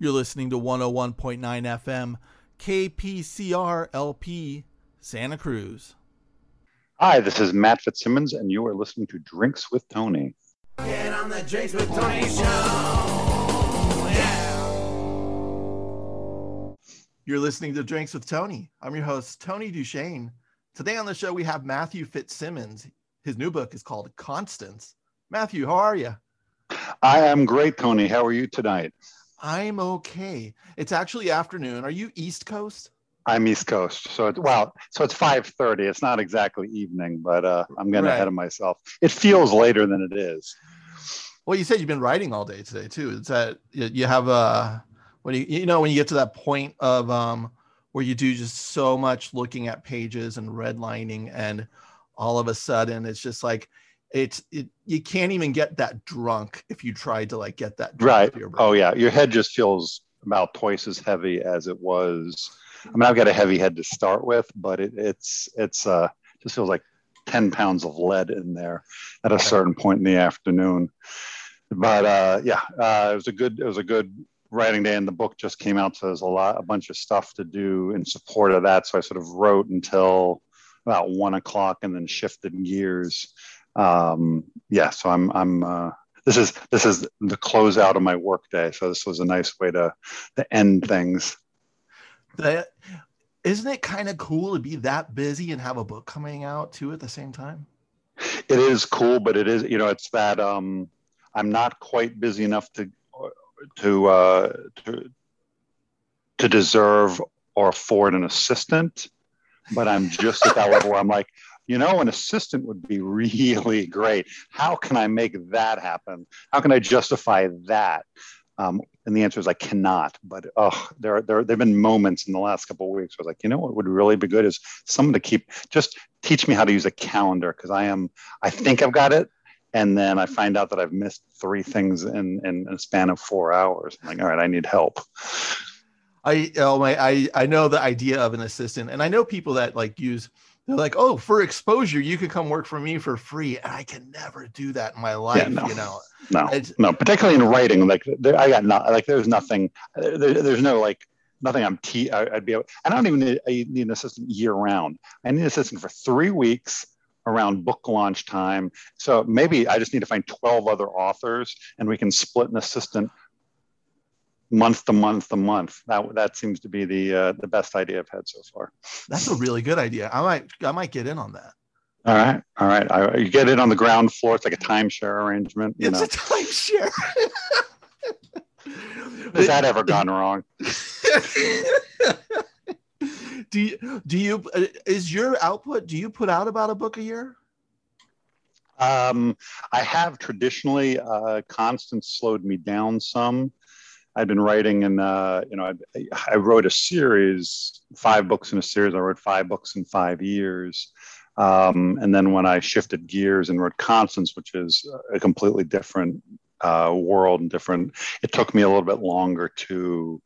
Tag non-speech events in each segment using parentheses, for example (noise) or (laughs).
You're listening to 101.9 FM, KPCR LP, Santa Cruz. Hi, this is Matt Fitzsimmons, and you are listening to Drinks with Tony. Get on the Drinks with Tony show. Yeah. You're listening to Drinks with Tony. I'm your host, Tony DuShane. Today on the show, we have Matthew Fitzsimmons. His new book is called Constance. Matthew, how are you? I am great, Tony. How are you tonight? I'm okay. It's actually afternoon. Are you East Coast? I'm East Coast, so it's well, so it's 5:30. It's not exactly evening, but uh, I'm getting Right. ahead of myself. It feels later than it is. Well, you said you've been writing all day today too. Is that you have a when you you know when you get to that point of um where you do just so much looking at pages and redlining, and all of a sudden it's just like it's it, you can't even get that drunk if you tried to like get that drunk Right. Oh yeah, your head just feels about twice as heavy as it was. I mean, I've got a heavy head to start with, but it, it's it's uh just feels like 10 pounds of lead in there at a certain point in the afternoon. But uh, yeah, uh, it was a good it was a good writing day, and the book just came out, so there's a lot a bunch of stuff to do in support of that. So I sort of wrote until about one o'clock, and then shifted gears. Um, yeah, so I'm I'm uh, this is this is the closeout of my workday. So this was a nice way to to end things. That isn't it kind of cool to be that busy and have a book coming out too at the same time? It is cool, but it is you know it's that um, I'm not quite busy enough to to uh, to to deserve or afford an assistant, but I'm just at that (laughs) level where I'm like, you know, an assistant would be (laughs) really great. How can I make that happen? How can I justify that? Um, and the answer is I cannot. But oh, there, there, there've been moments in the last couple of weeks where I was like, you know, what would really be good is someone to keep just teach me how to use a calendar because I am, I think I've got it, and then I find out that I've missed three things in in a span of four hours. I'm like, all right, I need help. I oh my I I know the idea of an assistant, and I know people that like use. They're like, oh, for exposure, you could come work for me for free, and I can never do that in my life. no. You know, No, It's- no, particularly in writing. Like there, I got not like there's nothing. There, there's no like nothing. I'm t. I, I'd be. Able, I don't even need, I need an assistant year round. I need an assistant for three weeks around book launch time. So maybe I just need to find 12 other authors, and we can split an assistant month to month to month. That that seems to be the uh, the best idea I've had so far. that's a really good idea. I might I might get in on that. All right, all right. I, you get it on the ground floor. It's like a timeshare arrangement. You It's know, a timeshare. (laughs) has that ever gone wrong? (laughs) do you do you uh, is your output? Do you put out about a book a year? Um, I have traditionally. Uh, Constance slowed me down some. I'd been writing, and uh, you know, I, I wrote a series, five books in a series. I wrote five books in five years, um, and then when I shifted gears and wrote Constance, which is a completely different uh, world and different, it took me a little bit longer to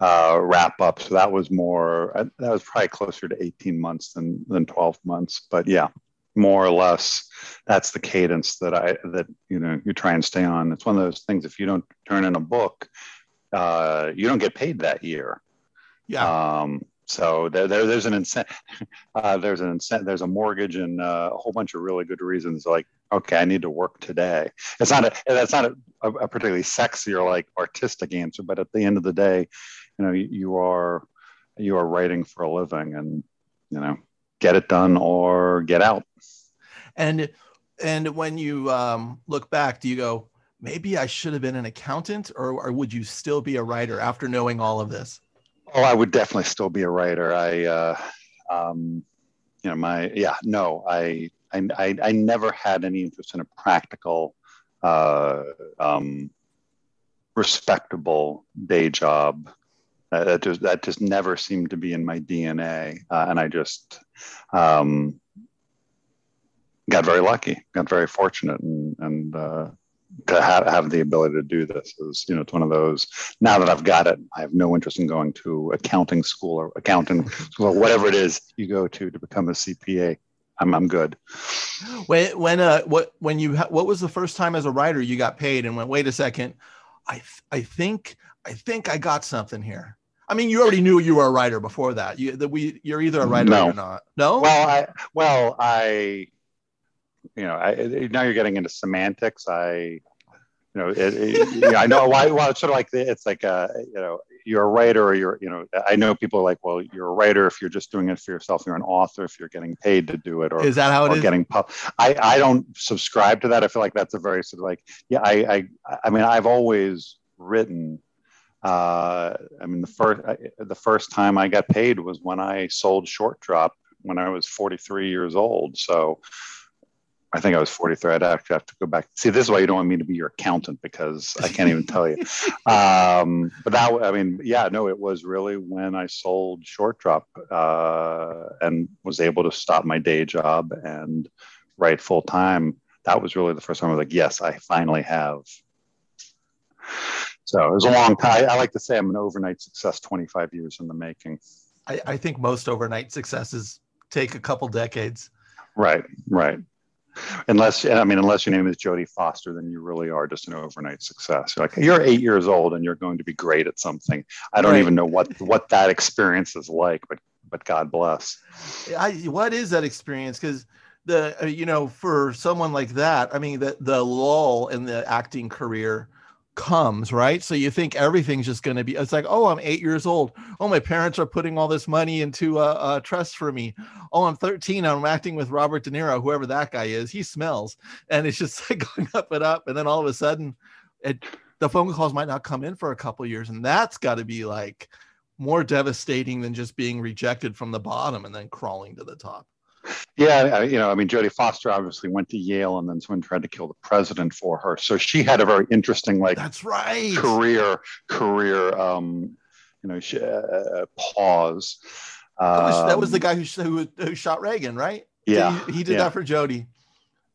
uh, wrap up. So that was more. uh, That was probably closer to eighteen months than than twelve months. But yeah, more or less that's the cadence that I that you know you try and stay on. It's one of those things. If you don't turn in a book, uh, you don't get paid that year. Yeah. Um, so there, there, there's an incentive. (laughs) Uh, there's an incentive. There's a mortgage and uh, a whole bunch of really good reasons. Like, okay, I need to work today. It's not a. That's not a, a particularly sexy or like artistic answer, but at the end of the day, you know, you, you are you are writing for a living, and you know, get it done or get out. and and when you um, look back, do you go, maybe I should have been an accountant, or, or would you still be a writer after knowing all of this? Oh, I would definitely still be a writer. I, uh, um, you know, my yeah, no, I, I, I, never had any interest in a practical, uh, um, respectable day job. Uh, that just that just never seemed to be in my DNA, uh, and I just um, got very lucky, got very fortunate, and and uh, to have, have the ability to do this is you know it's one of those now that i've got it i have no interest in going to accounting school or accounting school or whatever it is you go to to become a cpa i'm, I'm good When when uh what when you ha- what was the first time as a writer you got paid and went wait a second, I I think I think I got something here. I mean, you already knew you were a writer before that. You that we you're either a writer No. or not. No. Well, I well I, you know, I, now you're getting into semantics. I, you know, it, it, I know why. Well, it's sort of like the, it's like a, you know, you're a writer or you're, you know, I know people are like, well, you're a writer if you're just doing it for yourself. You're an author if you're getting paid to do it, or is that how it or is? getting pub. I, I don't subscribe to that. I feel like that's a very sort of like, yeah, I, I, I mean, I've always written. Uh, I mean, the first, I, the first time I got paid was when I sold Short Drop when I was 43 years old. So I think I was 43. I'd actually have to go back. See, this is why you don't want me to be your accountant because I can't even tell you. (laughs) Um, but that, I mean, yeah, no, it was really when I sold Short Drop uh, and was able to stop my day job and write full time. That was really the first time I was like, yes, I finally have. So it was a long time. I like to say I'm an overnight success, 25 years in the making. I, I think most overnight successes take a couple decades. Right, right. Unless, I mean, unless your name is Jodie Foster, then you really are just an overnight success. You're like you're eight years old and you're going to be great at something. I don't Right. even know what what that experience is like, but but God bless. I, what is that experience? Because the uh, you know for someone like that, I mean the the lull in the acting career comes right. So you think everything's just going to be. It's like oh I'm eight years old. Oh my parents are putting all this money into a, a trust for me. Oh I'm 13. I'm acting with Robert De Niro, whoever that guy is. He smells, and it's just (laughs) like going up and up, and then all of a sudden, it the phone calls might not come in for a couple years, and that's got to be like more devastating than just being rejected from the bottom and then crawling to the top. Yeah, you know, I mean, Jodie Foster obviously went to Yale, and then someone tried to kill the president for her. So she had a very interesting, like, That's right. career career, um, you know, sh- uh, pause. That was, that was the Um, guy who, who who shot Reagan, right? Yeah, he, he did yeah. that for Jodie.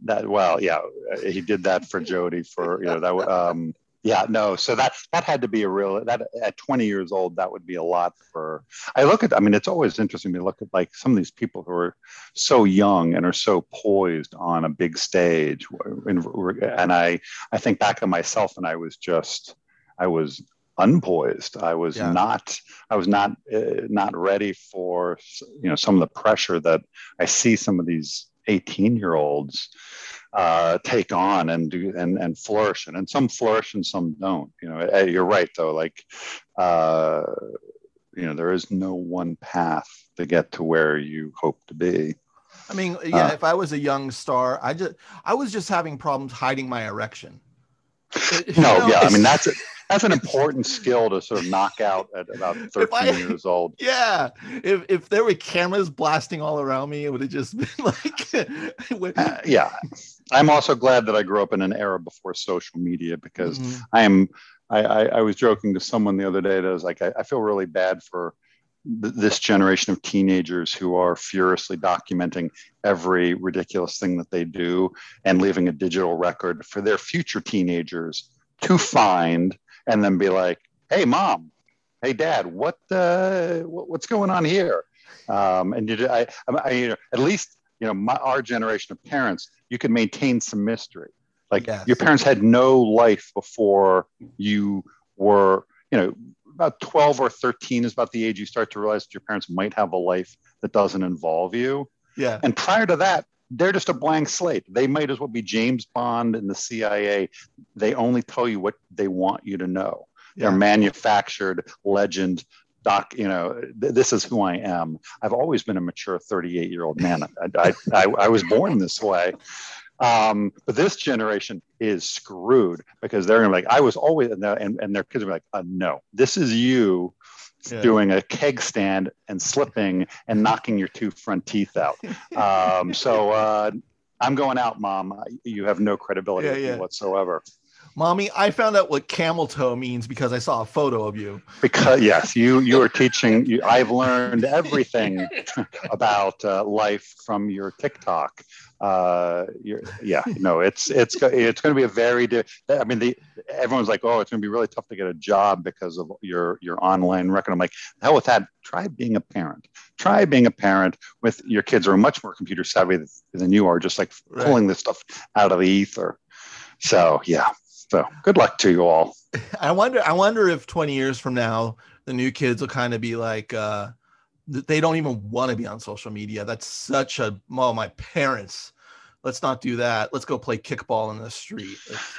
that well yeah he did that for jodie for you know that um yeah no so that that had to be a real that at 20 years old that would be a lot for i look at i mean it's always interesting to look at like some of these people who are so young and are so poised on a big stage and, and i i think back to myself and i was just i was unpoised i was Yeah. not i was not uh, not ready for you know some of the pressure that i see some of these 18 year olds uh, take on and do and, and flourish and, and some flourish and some don't you know you're right though like uh, you know there is no one path to get to where you hope to be I mean, yeah, Uh. if I was a young star, I just I was just having problems hiding my erection. (laughs) You no know, yeah i mean that's that's an (laughs) important skill to sort of knock out at about 13 I- years old (laughs) Yeah, if if there were cameras blasting all around me, it would have just (laughs) been like, Uh, yeah i'm also glad that i grew up in an era before social media because Mhm. I am. I, I, I was joking to someone the other day that I was like, I, I feel really bad for th- this generation of teenagers who are furiously documenting every ridiculous thing that they do and leaving a digital record for their future teenagers to find and then be like, "Hey, mom, hey, dad, what uh, what- what's going on here?" Um, and you, I, I, I, you know, at least you know, my, our generation of parents, you can maintain some mystery. Like Yes. your parents had no life before you were, you know, about 12 or 13 is about the age you start to realize that your parents might have a life that doesn't involve you. yeah, And prior to that, they're just a blank slate. They might as well be James Bond and the CIA. They only tell you what they want you to know. yeah. They're manufactured legend. Doc, you know, th- this is who I am. I've always been a mature 38 year old man. (laughs) I, I, I, I was born this way. Um, but this generation is screwed because they're gonna be like, I was always, and, their- and, and their kids are like, uh, no, this is you Yeah. doing a keg stand and slipping and knocking your two front teeth out. (laughs) Um, so uh, I'm going out, mom. You have no credibility Yeah, yeah. whatsoever. Mommy, I found out what camel toe means because I saw a photo of you. Because yes, you you are (laughs) teaching. You, I've learned everything (laughs) about uh, life from your TikTok. Uh, yeah, no, it's it's it's going to be a very. Di- I mean, the everyone's like, oh, it's going to be really tough to get a job because of your your online record. I'm like, hell with that. Try being a parent. Try being a parent with your kids who are much more computer savvy than you are, just like Right. pulling this stuff out of the ether. So yeah, So good luck to you all. (laughs) I wonder. I wonder if 20 years from now, the new kids will kind of be like, uh, they don't even want to be on social media. That's such a well, my parents. Let's not do that. Let's go play kickball in the street.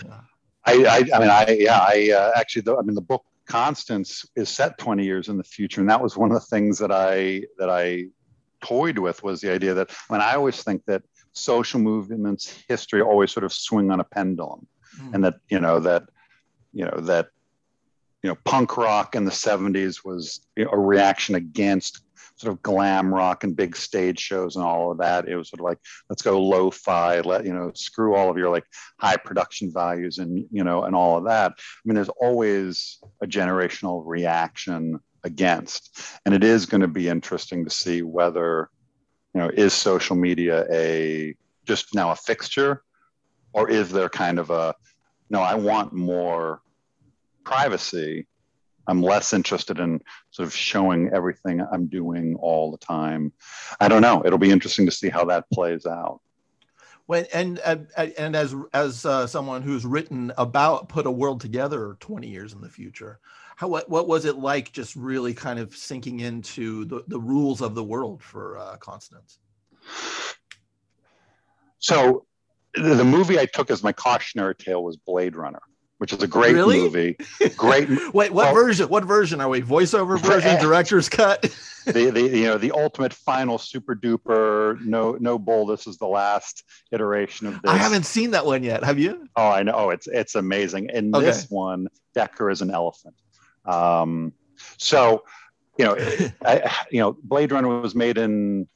Uh, I, I, I mean, I, yeah, I uh, actually, the, I mean, the book Constance is set 20 years in the future, and that was one of the things that I that I toyed with was the idea that when I always think that social movements history always sort of swing on a pendulum, mm. and that you know that you know that you know punk rock in the 70s was a reaction against sort of glam rock and big stage shows and all of that. It was sort of like, let's go lo-fi, let, you know, screw all of your like high production values and, you know, and all of that. I mean, there's always a generational reaction against, and it is going to be interesting to see whether, you know, is social media a, just now a fixture or is there kind of a, no, I want more privacy I'm less interested in sort of showing everything I'm doing all the time. I don't know. It'll be interesting to see how that plays out. When and and, as as uh, someone who's written about put a world together 20 years in the future, how what, what was it like just really kind of sinking into the, the rules of the world for uh, Constance? So the movie I took as my cautionary tale was Blade Runner which is a great really? movie. (laughs) Great. Wait, what well, version? What version are we? Voiceover version, director's cut. (laughs) the, the you know the ultimate final super duper no no bull. This is the last iteration of this. I haven't seen that one yet. Have you? Oh, I know. Oh, it's it's amazing. In okay. this one, Deckard is an elephant. Um, so you know, I, you know, Blade Runner was made in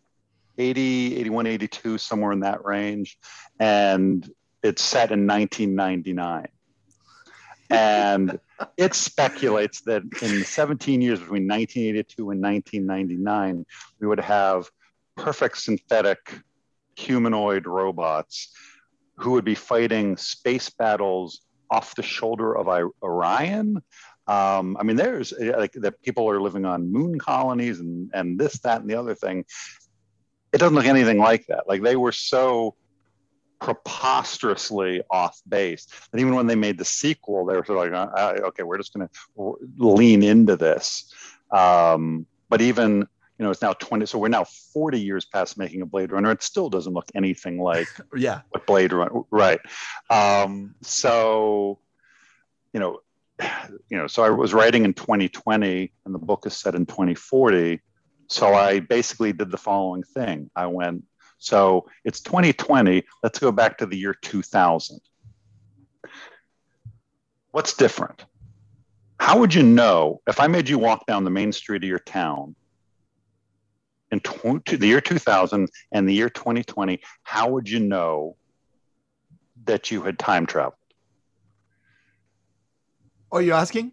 80, 81, 82, somewhere in that range, and it's set in 1999 and (laughs) it speculates that in 17 years between 1982 and 1999, we would have perfect synthetic humanoid robots who would be fighting space battles off the shoulder of Orion. Um, I mean, there's like that people are living on moon colonies and and this, that, and the other thing. It doesn't look anything like that. Like they were so preposterously off base. And even when they made the sequel, they were sort of like, uh, okay, we're just going to lean into this. Um, but even, you know, it's now 20, so we're now 40 years past making a Blade Runner. It still doesn't look anything like (laughs) yeah. what Blade Runner, right. Um, so, you know, (sighs) you know, so I was writing in 2020 and the book is set in 2040. So I basically did the following thing. I went, so it's 2020. Let's go back to the year 2000. What's different? How would you know if I made you walk down the main street of your town in tw- the year 2000 and the year 2020? How would you know that you had time traveled? Oh, Are you asking?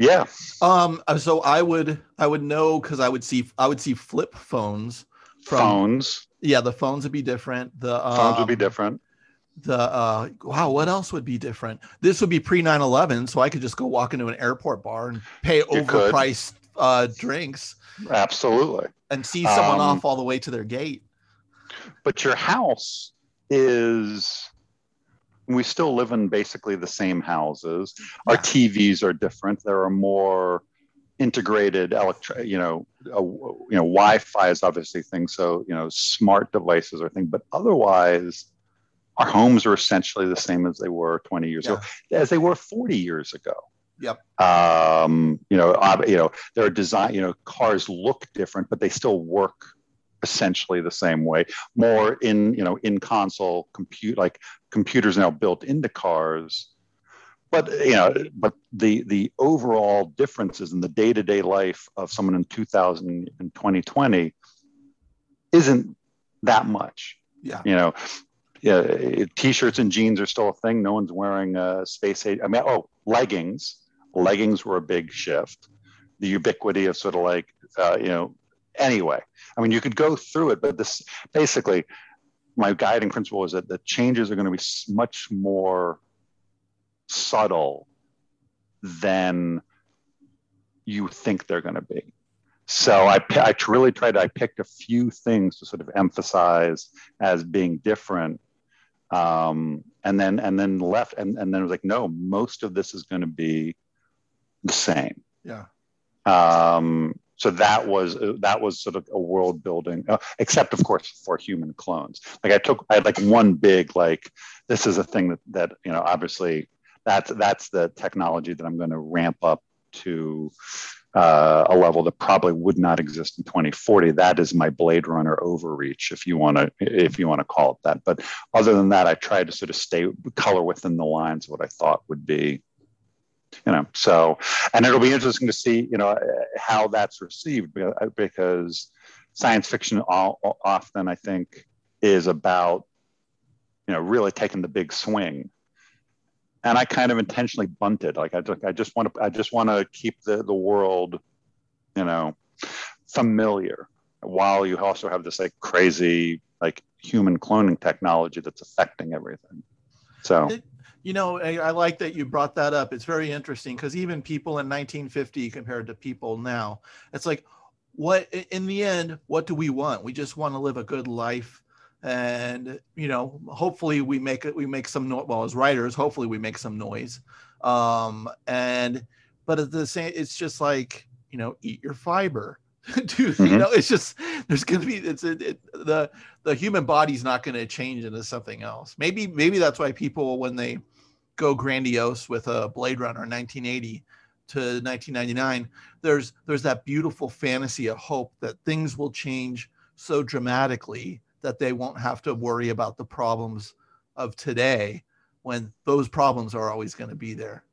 Yeah. Um. So I would I would know because I would see I would see flip phones from phones yeah, the phones would be different. The um, phones would be different. The uh, wow, what else would be different? This would be pre 9/11, so I could just go walk into an airport bar and pay overpriced uh, drinks. Absolutely. And see someone um, off all the way to their gate. But your house is we still live in basically the same houses. Our. TVs are different. There are more integrated electro, you know, uh, you know, Wi-Fi is obviously thing. So you know, smart devices are thing, but otherwise, our homes are essentially the same as they were 20 years yeah. ago, as they were 40 years ago. Yep. Um, you know, uh, you know, their design, you know, cars look different, but they still work essentially the same way. More in, you know, in console compute, like computers now built into cars but you know but the the overall differences in the day-to-day life of someone in 2000 and 2020 isn't that much. Yeah. You know yeah t-shirts and jeans are still a thing. No one's wearing a space age i mean oh leggings. Leggings were a big shift. The ubiquity of sort of like uh, you know anyway i mean you could go through it but this basically my guiding principle is that the changes are going to be much more subtle than you think they're going to be. So I, I really tried, I picked a few things to sort of emphasize as being different. um, and then and then left and, and then it was like no most of this is going to be the same Yeah. um, so that was that was sort of a world building uh, except of course for human clones. Like i took i had like one big like this is a thing that that you know obviously that's that's the technology that i'm going to ramp up to uh, a level that probably would not exist in 2040 that is my blade runner overreach if you want to if you want to call it that. But other than that i tried to sort of stay color within the lines of what i thought would be you know. So and it'll be interesting to see you know how that's received uh, because science fiction all, often i think is about you know really taking the big swing. And i kind of intentionally bunted like i, I just want to i just want to keep the the world you know familiar while you also have this like crazy like human cloning technology that's affecting everything. So. It- you know, I, I like that you brought that up. It's very interesting because even people in 1950 compared to people now, it's like, what in the end, what do we want? We just want to live a good life, and you know, hopefully we make it. We make some noise. Well, as writers, hopefully we make some noise. Um, and but at the same, it's just like you know, eat your fiber. (laughs) Do you Mhm. know? It's just there's gonna be it's it, it, the the human body's not going to change into something else. Maybe maybe that's why people when they go grandiose with a Blade Runner 1980 to 1999, there's there's that beautiful fantasy of hope that things will change so dramatically that they won't have to worry about the problems of today when those problems are always going to be there.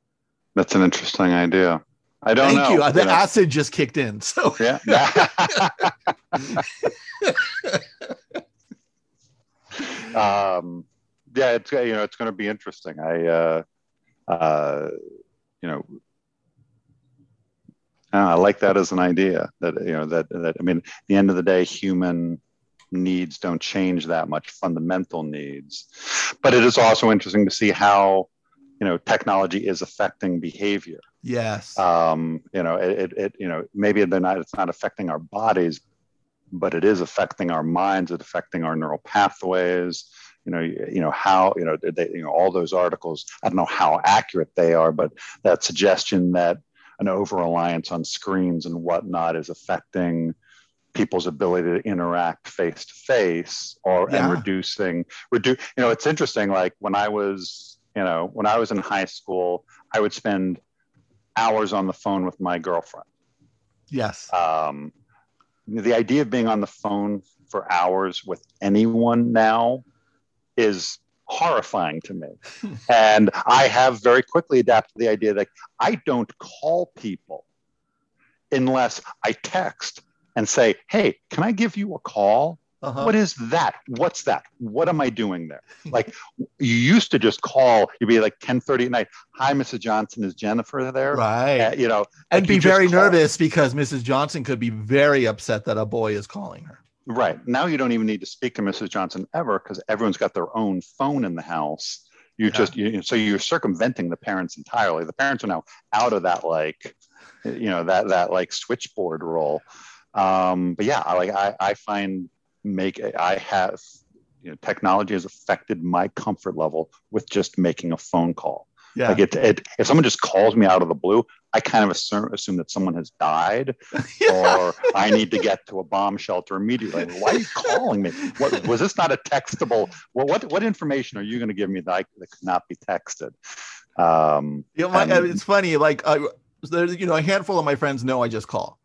that's an interesting idea i don't Thank know you. The know. acid just kicked in. So yeah (laughs) (laughs) um yeah it's you know it's going to be interesting i uh uh you know I like that as an idea that you know that that I mean, at the end of the day, human needs don't change that much, fundamental needs. But it is also interesting to see how you know technology is affecting behavior. yes. Um, you know, it, it, it you know maybe they're not it's not affecting our bodies, but it is affecting our minds. It's affecting our neural pathways. You know, you, you know how you know they, you know all those articles. I don't know how accurate they are, but that suggestion that an over reliance on screens and whatnot is affecting people's ability to interact face to face or Yeah. and reducing reduce you know it's interesting like when i was you know when i was in high school i would spend hours on the phone with my girlfriend yes. um, the idea of being on the phone for hours with anyone now is horrifying to me. and I have very quickly adapted the idea that I don't call people unless I text and say, hey, can I give you a call? Uh-huh. What is that? What's that? What am I doing there? Like you used to just call, you'd be like 10:30 at night. Hi, Mrs. Johnson, is Jennifer there? right. Uh, you know, and like be very nervous because Mrs. Johnson could be very upset that a boy is calling her. Right. Now you don't even need to speak to Mrs. Johnson ever because everyone's got their own phone in the house. You Yeah. just you, so you're circumventing the parents entirely. The parents are now out of that like you know that that like switchboard role. Um, but yeah, I like I, I find make I have you know technology has affected my comfort level with just making a phone call. Yeah. Like it, it if someone just calls me out of the blue, I kind of assume, assume that someone has died (laughs) or I need to get to a bomb shelter immediately. Why are you calling me? What was this not a textable? Well, what what information are you going to give me that, I, that could not be texted? Um, You know, my, and- it's funny. Like, I, there's, you know, a handful of my friends know I just call,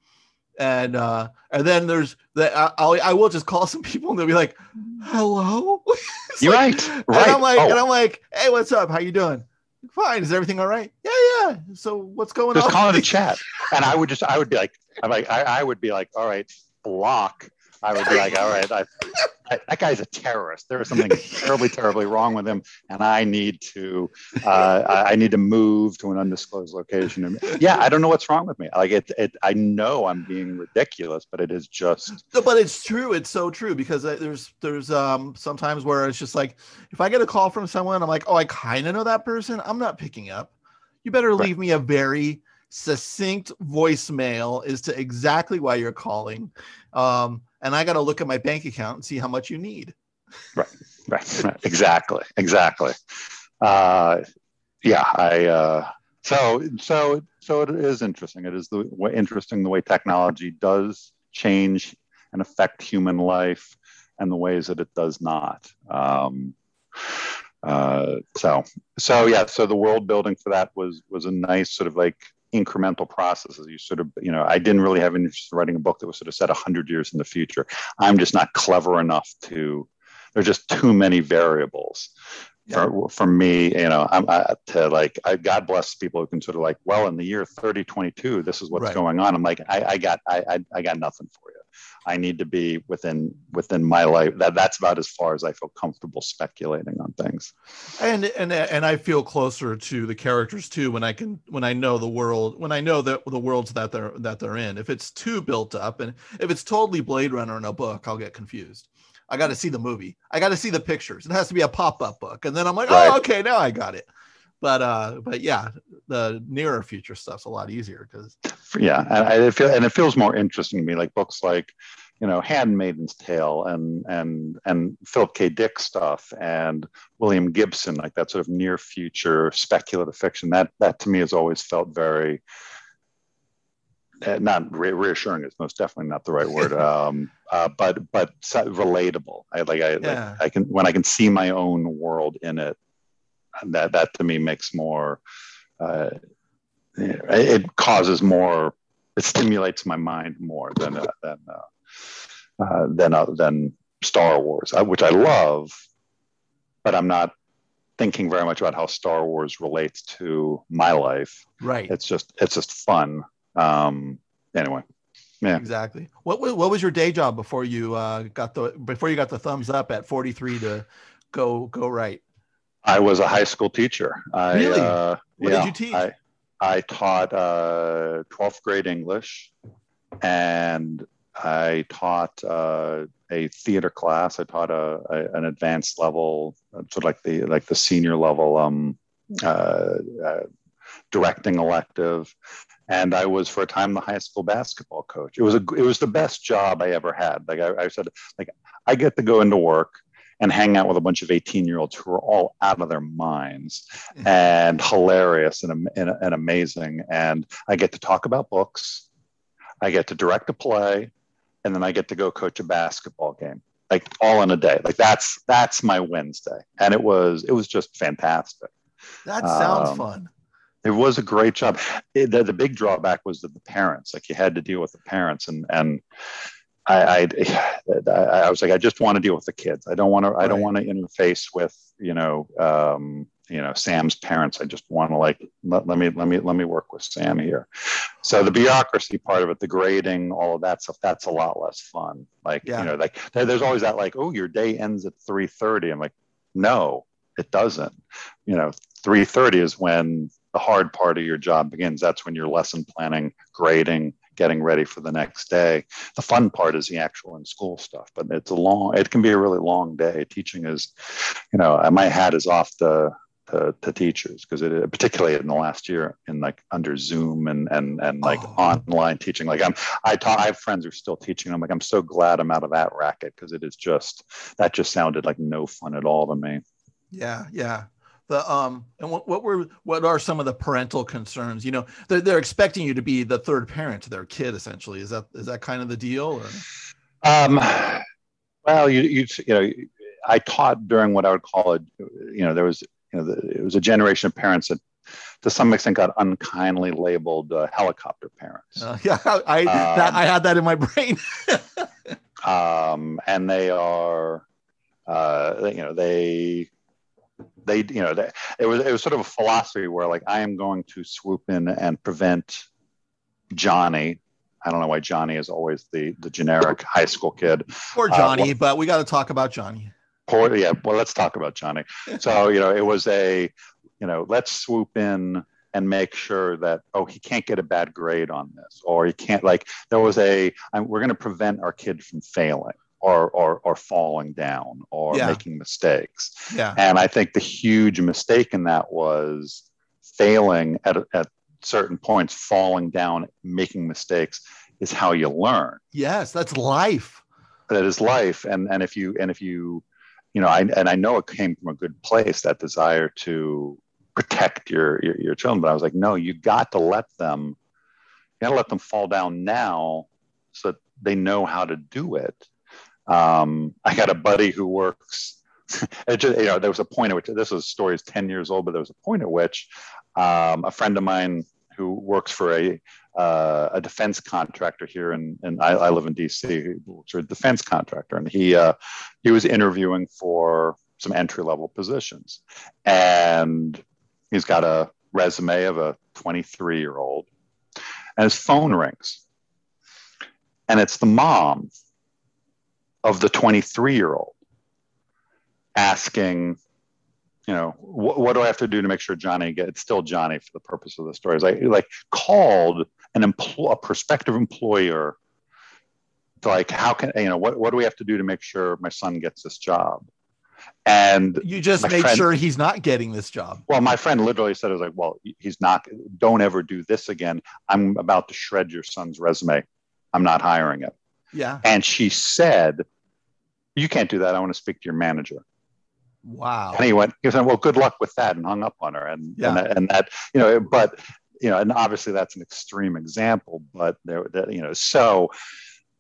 and uh, and then there's the I, I'll, I will just call some people and they'll be like, "Hello." (laughs) You're like- right, And right. I'm like, Oh, and I'm like, "Hey, what's up? How you doing? Fine. Is everything all right? Yeah, yeah. So what's going just on? call it a (laughs) chat, and I would just I would be like, I'm like I, I would be like, all right, block. I would be like, all right, I, I, that guy's a terrorist. There is something terribly, terribly wrong with him, and I need to, uh, I, I need to move to an undisclosed location. And yeah, I don't know what's wrong with me. Like it, it, I know I'm being ridiculous, but it is just No, but it's true. It's so true because uh, there's there's um sometimes where it's just like if I get a call from someone, I'm like, oh, I kind of know that person. I'm not picking up. You better Right. leave me a very succinct voicemail as to exactly why you're calling. Um, and I got to look at my bank account and see how much you need. right, right. exactly, exactly. Uh, yeah, I. Uh, so so so it is interesting. It is the way, interesting the way technology does change and affect human life, and the ways that it does not. Um, uh, so so yeah. So the world building for that was was a nice sort of like incremental processes. You sort of, you know, I didn't really have interest in writing a book that was sort of set 100 years in the future. I'm just not clever enough to, there's just too many variables. Yeah. For, for me, you know, I'm I, to like, I, God bless people who can sort of like, well, in the year 3022, this is what's right. going on. I'm like, I, I got, I, I, I got nothing for you. I need to be within within my life. That that's about as far as I feel comfortable speculating on things. And and and I feel closer to the characters too when I can when I know the world when I know that the worlds that they're that they're in. If it's too built up and if it's totally Blade Runner in a book, I'll get confused. I got to see the movie. I got to see the pictures. It has to be a pop up book, and then I'm like, right. oh, okay, now I got it but uh but yeah the nearer future stuff's a lot easier because yeah and I feel and it feels more interesting to me like books like you know handmaiden's tale and and and philip k. Dick stuff and william gibson like that sort of near future speculative fiction. That that to me has always felt very uh, not re- reassuring is most definitely not the right (laughs) word um, uh, but but relatable. I like i yeah. like, i can when i can see my own world in it that that to me makes more uh, it causes more it stimulates my mind more than uh, than uh, uh, than uh, than Star Wars, uh, which I love, but I'm not thinking very much about how Star Wars relates to my life. Right. It's just it's just fun. Um, anyway. Yeah. Exactly. What what was your day job before you uh, got the before you got the thumbs up at 43 to go go right? I was a high school teacher. I, really? Uh, what yeah, did you teach? I, I taught uh, 12th grade English and I taught uh, a theater class. I taught a, a, an advanced level, sort of like the like the senior level um, uh, uh, directing elective, and I was for a time the high school basketball coach. It was a it was the best job I ever had. Like I, I said, like I get to go into work and hang out with a bunch of 18 year olds who are all out of their minds and hilarious and, and, and amazing. And I get to talk about books. I get to direct a play and then I get to go coach a basketball game like all in a day. Like that's, that's my Wednesday. And it was, it was just fantastic. That sounds um, fun. It was a great job. It, the, the big drawback was that the parents, like you had to deal with the parents and, and I, I, I was like, I just want to deal with the kids. I don't want to. I don't want to interface with you know, um, you know, Sam's parents. I just want to like let, let me let me let me work with Sam here. So the bureaucracy part of it, the grading, all of that stuff, that's a lot less fun. Like yeah. you know, like there's always that like, oh, your day ends at three thirty. I'm like, no, it doesn't. You know, three thirty is when the hard part of your job begins. That's when you're lesson planning, grading, getting ready for the next day. The fun part is the actual in school stuff, but it's a long, it can be a really long day. Teaching is, you know, uh, my hat is off the, to, to teachers because it particularly in the last year in like under zoom and and and like oh. online teaching like i'm i taught i have friends who are still teaching i'm like i'm so glad i'm out of that racket because it is just that just sounded like no fun at all to me yeah yeah the um and what, what were what are some of the parental concerns? You know they're, they're expecting you to be the third parent to their kid essentially. Is that is that kind of the deal or? um well you you you know i taught during what i would call it you know there was you know the, it was a generation of parents that to some extent got unkindly labeled uh, helicopter parents. Uh, yeah i um, that, i had that in my brain. (laughs) um and they are uh you know they they you know they, it was it was sort of a philosophy where like I am going to swoop in and prevent Johnny. I don't know why Johnny is always the the generic high school kid. Poor uh, Johnny, uh, well, but we got to talk about Johnny. Poor yeah. Well, let's talk about Johnny. (laughs) so you know, it was a you know, let's swoop in and make sure that oh he can't get a bad grade on this or he can't like there was a we're going to prevent our kid from failing or or, or falling down or yeah. making mistakes. Yeah. And I think the huge mistake in that was failing at, at certain points, falling down, making mistakes is how you learn. Yes, that's life. That is life. And and if you and if you you know, I and I know it came from a good place that desire to protect your, your your children, but I was like, no, you got to let them, you got to let them fall down now, so that they know how to do it. Um, I got a buddy who works. (laughs) Just, you know, there was a point at which this was story is ten years old, but there was a point at which um, a friend of mine who works for a uh, a defense contractor here, and and I, I, live in D.C. Works for a defense contractor, and he uh, he was interviewing for some entry level positions, and he's got a resume of a 23 year old, and his phone rings, and it's the mom of the 23 year old asking you know, what, what, do I have to do to make sure Johnny gets? It's still Johnny for the purpose of the story. Is I like called an empl- a prospective employer, to like, how can you know what what do we have to do to make sure my son gets this job? And you just make friend, sure he's not getting this job. Well, my friend literally said, "I was like, well, he's not. Don't ever do this again. I'm about to shred your son's resume. I'm not hiring it." Yeah. And she said, "You can't do that. I want to speak to your manager." Wow. And he went, he said, well, good luck with that and hung up on her. And, yeah. and, and that, you know, but, you know, and obviously that's an extreme example, but there, that, you know, so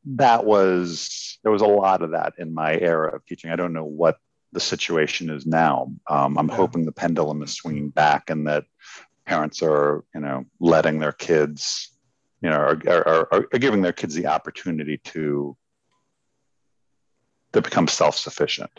that was, there was a lot of that in my era of teaching. I don't know what the situation is now. Um, I'm yeah. hoping the pendulum is swinging back and that parents are, you know, letting their kids, you know, are, are, are, are giving their kids the opportunity to, to become self-sufficient.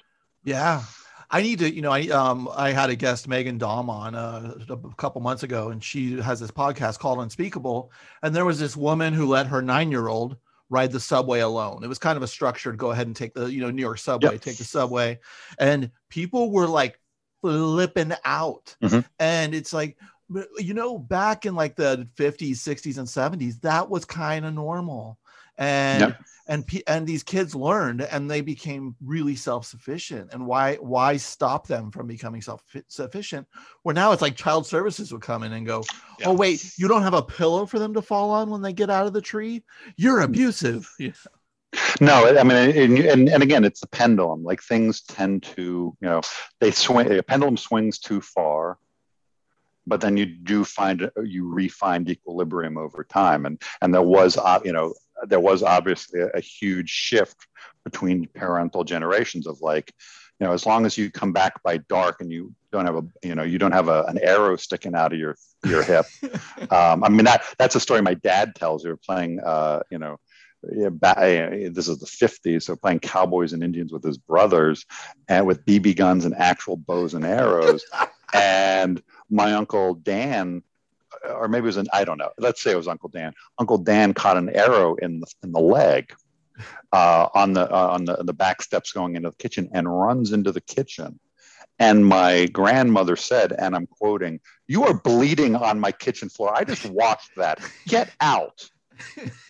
Yeah. I need to, you know, I um I had a guest Megan Daum on uh, a couple months ago, and she has this podcast called Unspeakable, and there was this woman who let her nine year old ride the subway alone. It was kind of a structured go ahead and take the you know New York subway, yep. take the subway, and people were like flipping out, mm-hmm. and it's like you know back in like the 50s 60s and 70s that was kind of normal and yep. and and these kids learned and they became really self-sufficient and why why stop them from becoming self-sufficient where now it's like child services would come in and go yeah. oh wait you don't have a pillow for them to fall on when they get out of the tree you're mm. abusive yeah. No, I mean, and, and, and again, it's the pendulum. Like things tend to, you know, they swing. A pendulum swings too far, but then you do find you refine equilibrium over time. And and there was, uh, you know, there was obviously a, a, huge shift between parental generations of like you know as long as you come back by dark and you don't have a you know you don't have a, an arrow sticking out of your your (laughs) hip um, i mean that that's a story my dad tells we were playing uh, you know yeah, this is the 50s, so playing cowboys and Indians with his brothers and with BB guns and actual bows and arrows. (laughs) and my uncle Dan or maybe it was an I don't know. Let's say it was Uncle Dan. Uncle Dan caught an arrow in the in the leg uh, on the uh, on the the back steps going into the kitchen and runs into the kitchen. And my grandmother said, and I'm quoting, "You are bleeding on my kitchen floor. I just watched that. Get out." (laughs)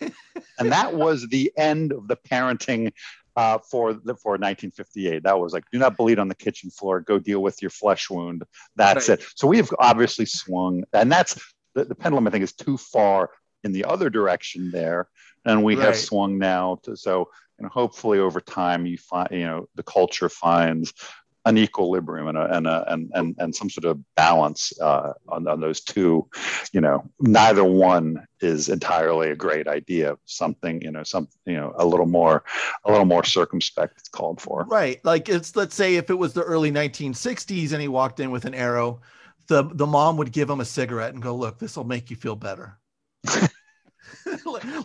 and that was the end of the parenting uh, for the, for 1958. That was like, do not bleed on the kitchen floor. Go deal with your flesh wound. That's right. it. So we have obviously swung, and that's the, the pendulum, I think, is too far in the other direction there, and we right. have swung now to so. You know, hopefully, over time, you find you know the culture finds an equilibrium and a, and, a, and, and, and some sort of balance uh, on, on those two. You know, neither one is entirely a great idea. Something, you know, some, you know, a little more, a little more circumspect is called for. Right. Like it's, let's say if it was the early 1960s and he walked in with an arrow, the the mom would give him a cigarette and go, "Look, this will make you feel better." (laughs)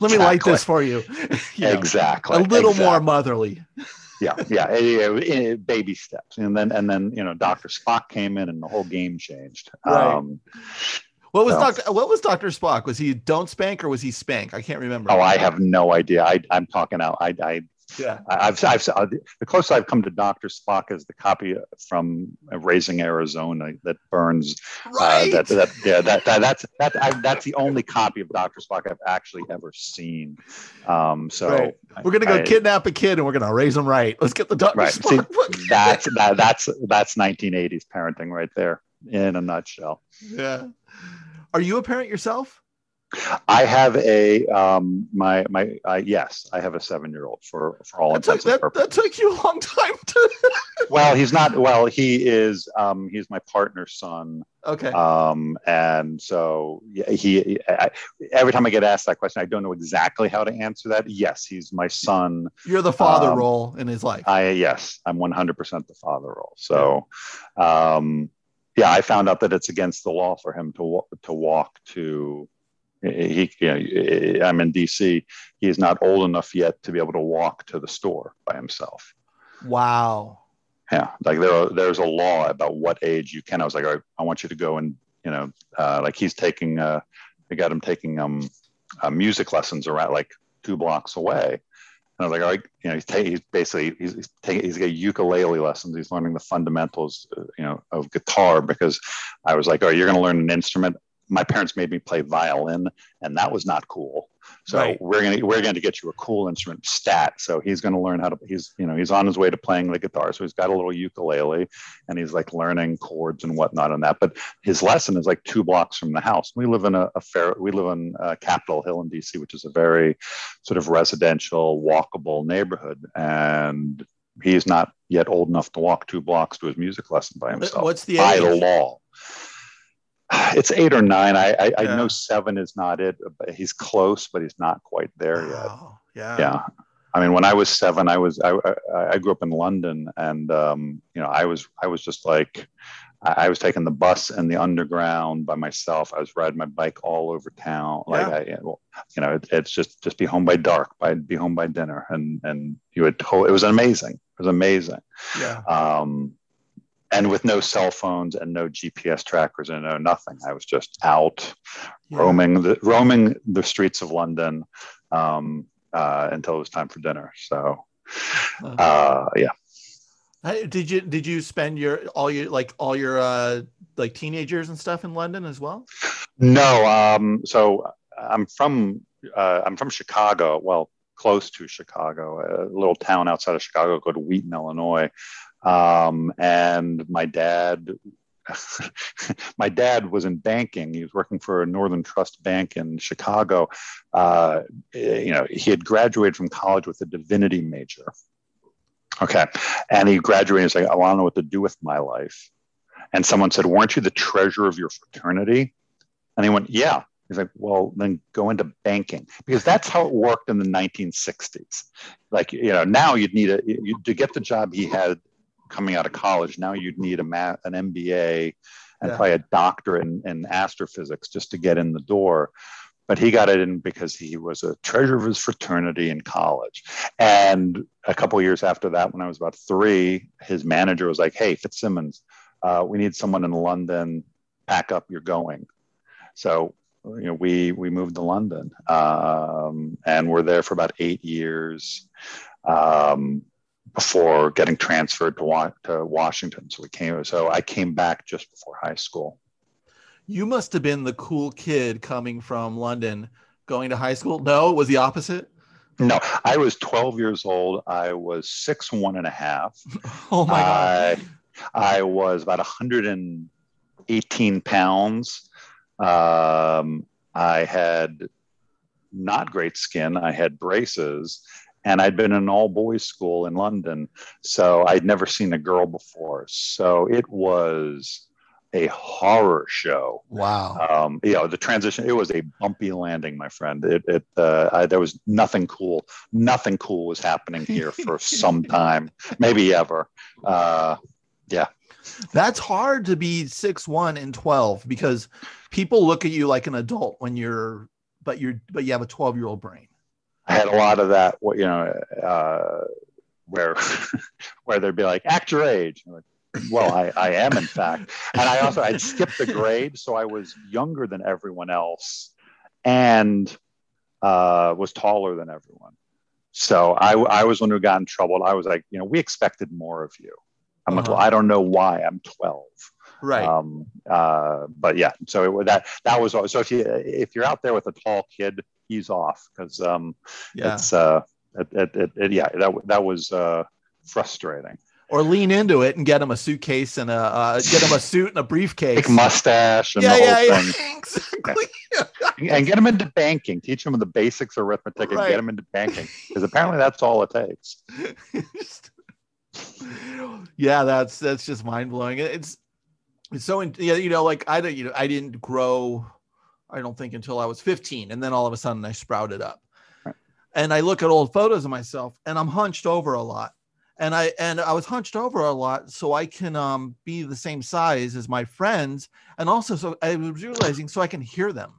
Let me light this for you. (laughs) you know, exactly. A little exactly. more motherly. Yeah, yeah, eh, eh, eh, baby steps, and then and then you know, Doctor Spock came in, and the whole game changed. Right. Um, what was so, Doctor? What was Doctor Spock? Was he don't spank or was he spank? I can't remember. Oh, I have no idea. I, I'm talking out. I, I yeah, I've, I've uh, the closest I've come to Doctor Spock is the copy from Raising Arizona that Burns. Right. Uh, that, that yeah that, that that's that I, that's the only copy of Doctor Spock I've actually ever seen. Um, so right. we're gonna go I, kidnap a kid and we're gonna raise him right. Let's get the Doctor right. Spock. See, (laughs) that's that, that's that's 1980s parenting right there in a nutshell. Yeah. Are you a parent yourself? I have a um my my uh, yes, I have a seven year old for for all That took, and that, purposes. that took you a long time to. (laughs) well, he's not. Well, he is. Um, he's my partner's son. okay. Um, and so yeah, he. I, every time I get asked that question, I don't know exactly how to answer that. Yes, he's my son. You're the father um, role in his life. I yes, I'm 100% the father role. So, um, yeah, I found out that it's against the law for him to to walk to. He, you know, I'm in DC. He is not old enough yet to be able to walk to the store by himself. wow. Yeah, like there, are, there's a law about what age you can. I was like, all right, I want you to go and you know, uh, like he's taking. Uh, I got him taking um, uh, music lessons around like two blocks away. And I was like, all right, you know, he's, ta- he's basically he's, he's taking he's got ukulele lessons. He's learning the fundamentals, uh, you know, of guitar because I was like, oh, you're going to learn an instrument. My parents made me play violin, and that was not cool. So Right. we're gonna we're going to get you a cool instrument, stat. So he's going to learn how to. He's you know he's on his way to playing the guitar. So he's got a little ukulele, and he's like learning chords and whatnot on that. But his lesson is like two blocks from the house. We live in a, a fair. We live in uh, Capitol Hill in DC, which is a very sort of residential, walkable neighborhood, and he's not yet old enough to walk two blocks to his music lesson by himself What's the age? by the law. It's eight or nine. I I, I know seven is not it. But he's close, but he's not quite there yet. Yeah. Yeah. I mean, when I was seven, I was I, I, I grew up in London, and um, you know, I was I was just like, I, I was taking the bus and the underground by myself. I was riding my bike all over town. Like, Yeah. I, you know, it, it's just just be home by dark, by be home by dinner, and and you would. To- it was amazing. It was amazing. Yeah. Um, and with no cell phones and no GPS trackers and no nothing, I was just out Yeah. roaming the roaming the streets of London um, uh, until it was time for dinner. So, uh, yeah, Did you did you spend your all your like all your uh like teenagers and stuff in London as well? no. Um, so I'm from uh, I'm from Chicago. Well, close to Chicago, a little town outside of Chicago called Wheaton, Illinois. Um, and my dad. (laughs) my dad was in banking. He was working for a Northern Trust Bank in Chicago. Uh, you know, he had graduated from college with a divinity major. Okay. And he graduated and said, I want to know what to do with my life. And someone said, Weren't you the treasurer of your fraternity? And he went, Yeah. He's like, Well, then go into banking because that's how it worked in the 1960s. Like, you know, now you'd need a, you, to get the job he had coming out of college, now you'd need a ma- an MBA and Yeah. probably a doctorate in, in astrophysics just to get in the door but he got it in because he was a treasurer of his fraternity in college. And a couple of years after that, when I was about three, his manager was like, "Hey, Fitzsimmons, uh, we need someone in London. Pack up, you're going." So you know, we we moved to London, um, and we're there for about eight years. Um, before getting transferred to, Wa- to Washington, so we came. So I came back just before high school. You must have been the cool kid coming from London going to high school. No, it was the opposite. No, I was 12 years old. I was six one and a half. (laughs) Oh my god. I, I was about 118 pounds. Um, I had not great skin. I had braces, and I'd been in an all boys school in London. So I'd never seen a girl before. So it was a horror show Wow. um, you know, the transition, it was a bumpy landing, my friend. It, it uh, I, there was nothing cool. Nothing cool was happening here for (laughs) some time, maybe ever. Uh, yeah. That's hard to be six one and 12 because people look at you like an adult when you're but you're but you have a 12 year old brain. I had a lot of that, you know, uh, where, (laughs) where they'd be like, act your age. Like, well, I, I am in fact. And I also, I'd skipped the grade. So I was younger than everyone else and uh, was taller than everyone. So I, I was one who got in trouble. I was like, you know, we expected more of you. I'm like, Uh-huh. well, I don't know why I'm 12. Right. Um, uh, but yeah, so it, that that was so if you if you're out there with a tall kid, ease off because um, yeah. it's uh, it, it, it, it- yeah, that that was uh, frustrating. or lean into it and get him a suitcase and a uh, get him a suit and a briefcase. Big mustache and yeah, the whole yeah, yeah, thing. (laughs) exactly. and get him into banking. Teach him the basics of arithmetic and get him into banking because apparently that's all it takes. (laughs) yeah, that's that's just mind blowing. It's it's so in, yeah, you know, like I don't, you know, I didn't grow. I don't think until I was 15, and then all of a sudden I sprouted up. Right. And I look at old photos of myself, and I'm hunched over a lot. And I and I was hunched over a lot so I can um, be the same size as my friends, and also so I was realizing so I can hear them.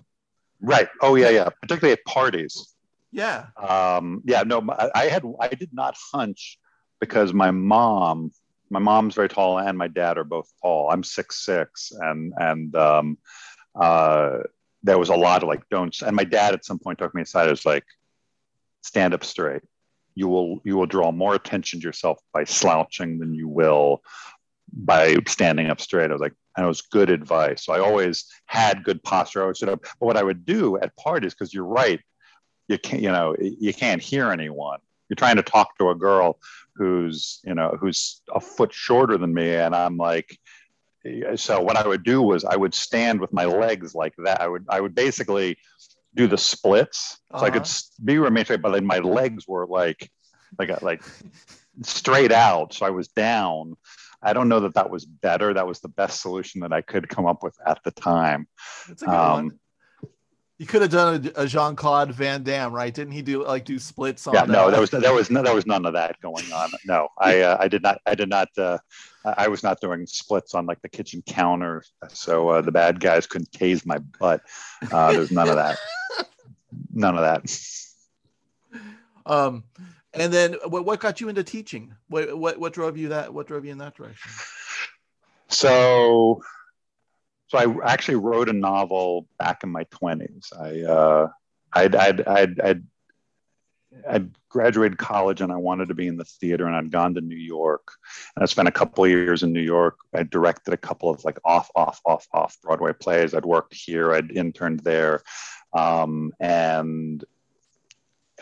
Right. Oh yeah, yeah. Particularly at parties. Yeah. Um, yeah. No, I, I had I did not hunch because my mom, my mom's very tall, and my dad are both tall. I'm six six, and and um, uh, there was a lot of like don't. And my dad at some point took me aside. Was like, stand up straight. You will you will draw more attention to yourself by slouching than you will by standing up straight. I was like, and it was good advice. So I always had good posture. I always stood up. But what I would do at parties, because you're right, you can't, you know, you can't hear anyone. You're trying to talk to a girl who's, you know, who's a foot shorter than me, and I'm like, so what I would do was I would stand with my legs like that. I would I would basically do the splits, so I could Uh-huh. be remain straight, but then my legs were like, like like straight out, so I was down. I don't know that that was better. That was the best solution that I could come up with at the time. That's a good Um. You could have done a, a Jean Claude Van Damme, right? Didn't he do like do splits on? yeah, no, uh, there was there was (laughs) no, there was none of that going on. No, I uh, I did not I did not uh, I I was not doing splits on like the kitchen counter, so uh, the bad guys couldn't tase my butt. Uh, there's none of that. (laughs) None of that. Um, and then what, what got you into teaching? What, what what drove you that? What drove you in that direction? So, so I actually wrote a novel back in my twenties. I uh, I'd, I'd I'd I'd I'd graduated college and I wanted to be in the theater and I'd gone to New York and I spent a couple of years in New York. I directed a couple of like off, off, off, off Broadway plays. I'd worked here. I'd interned there, um, and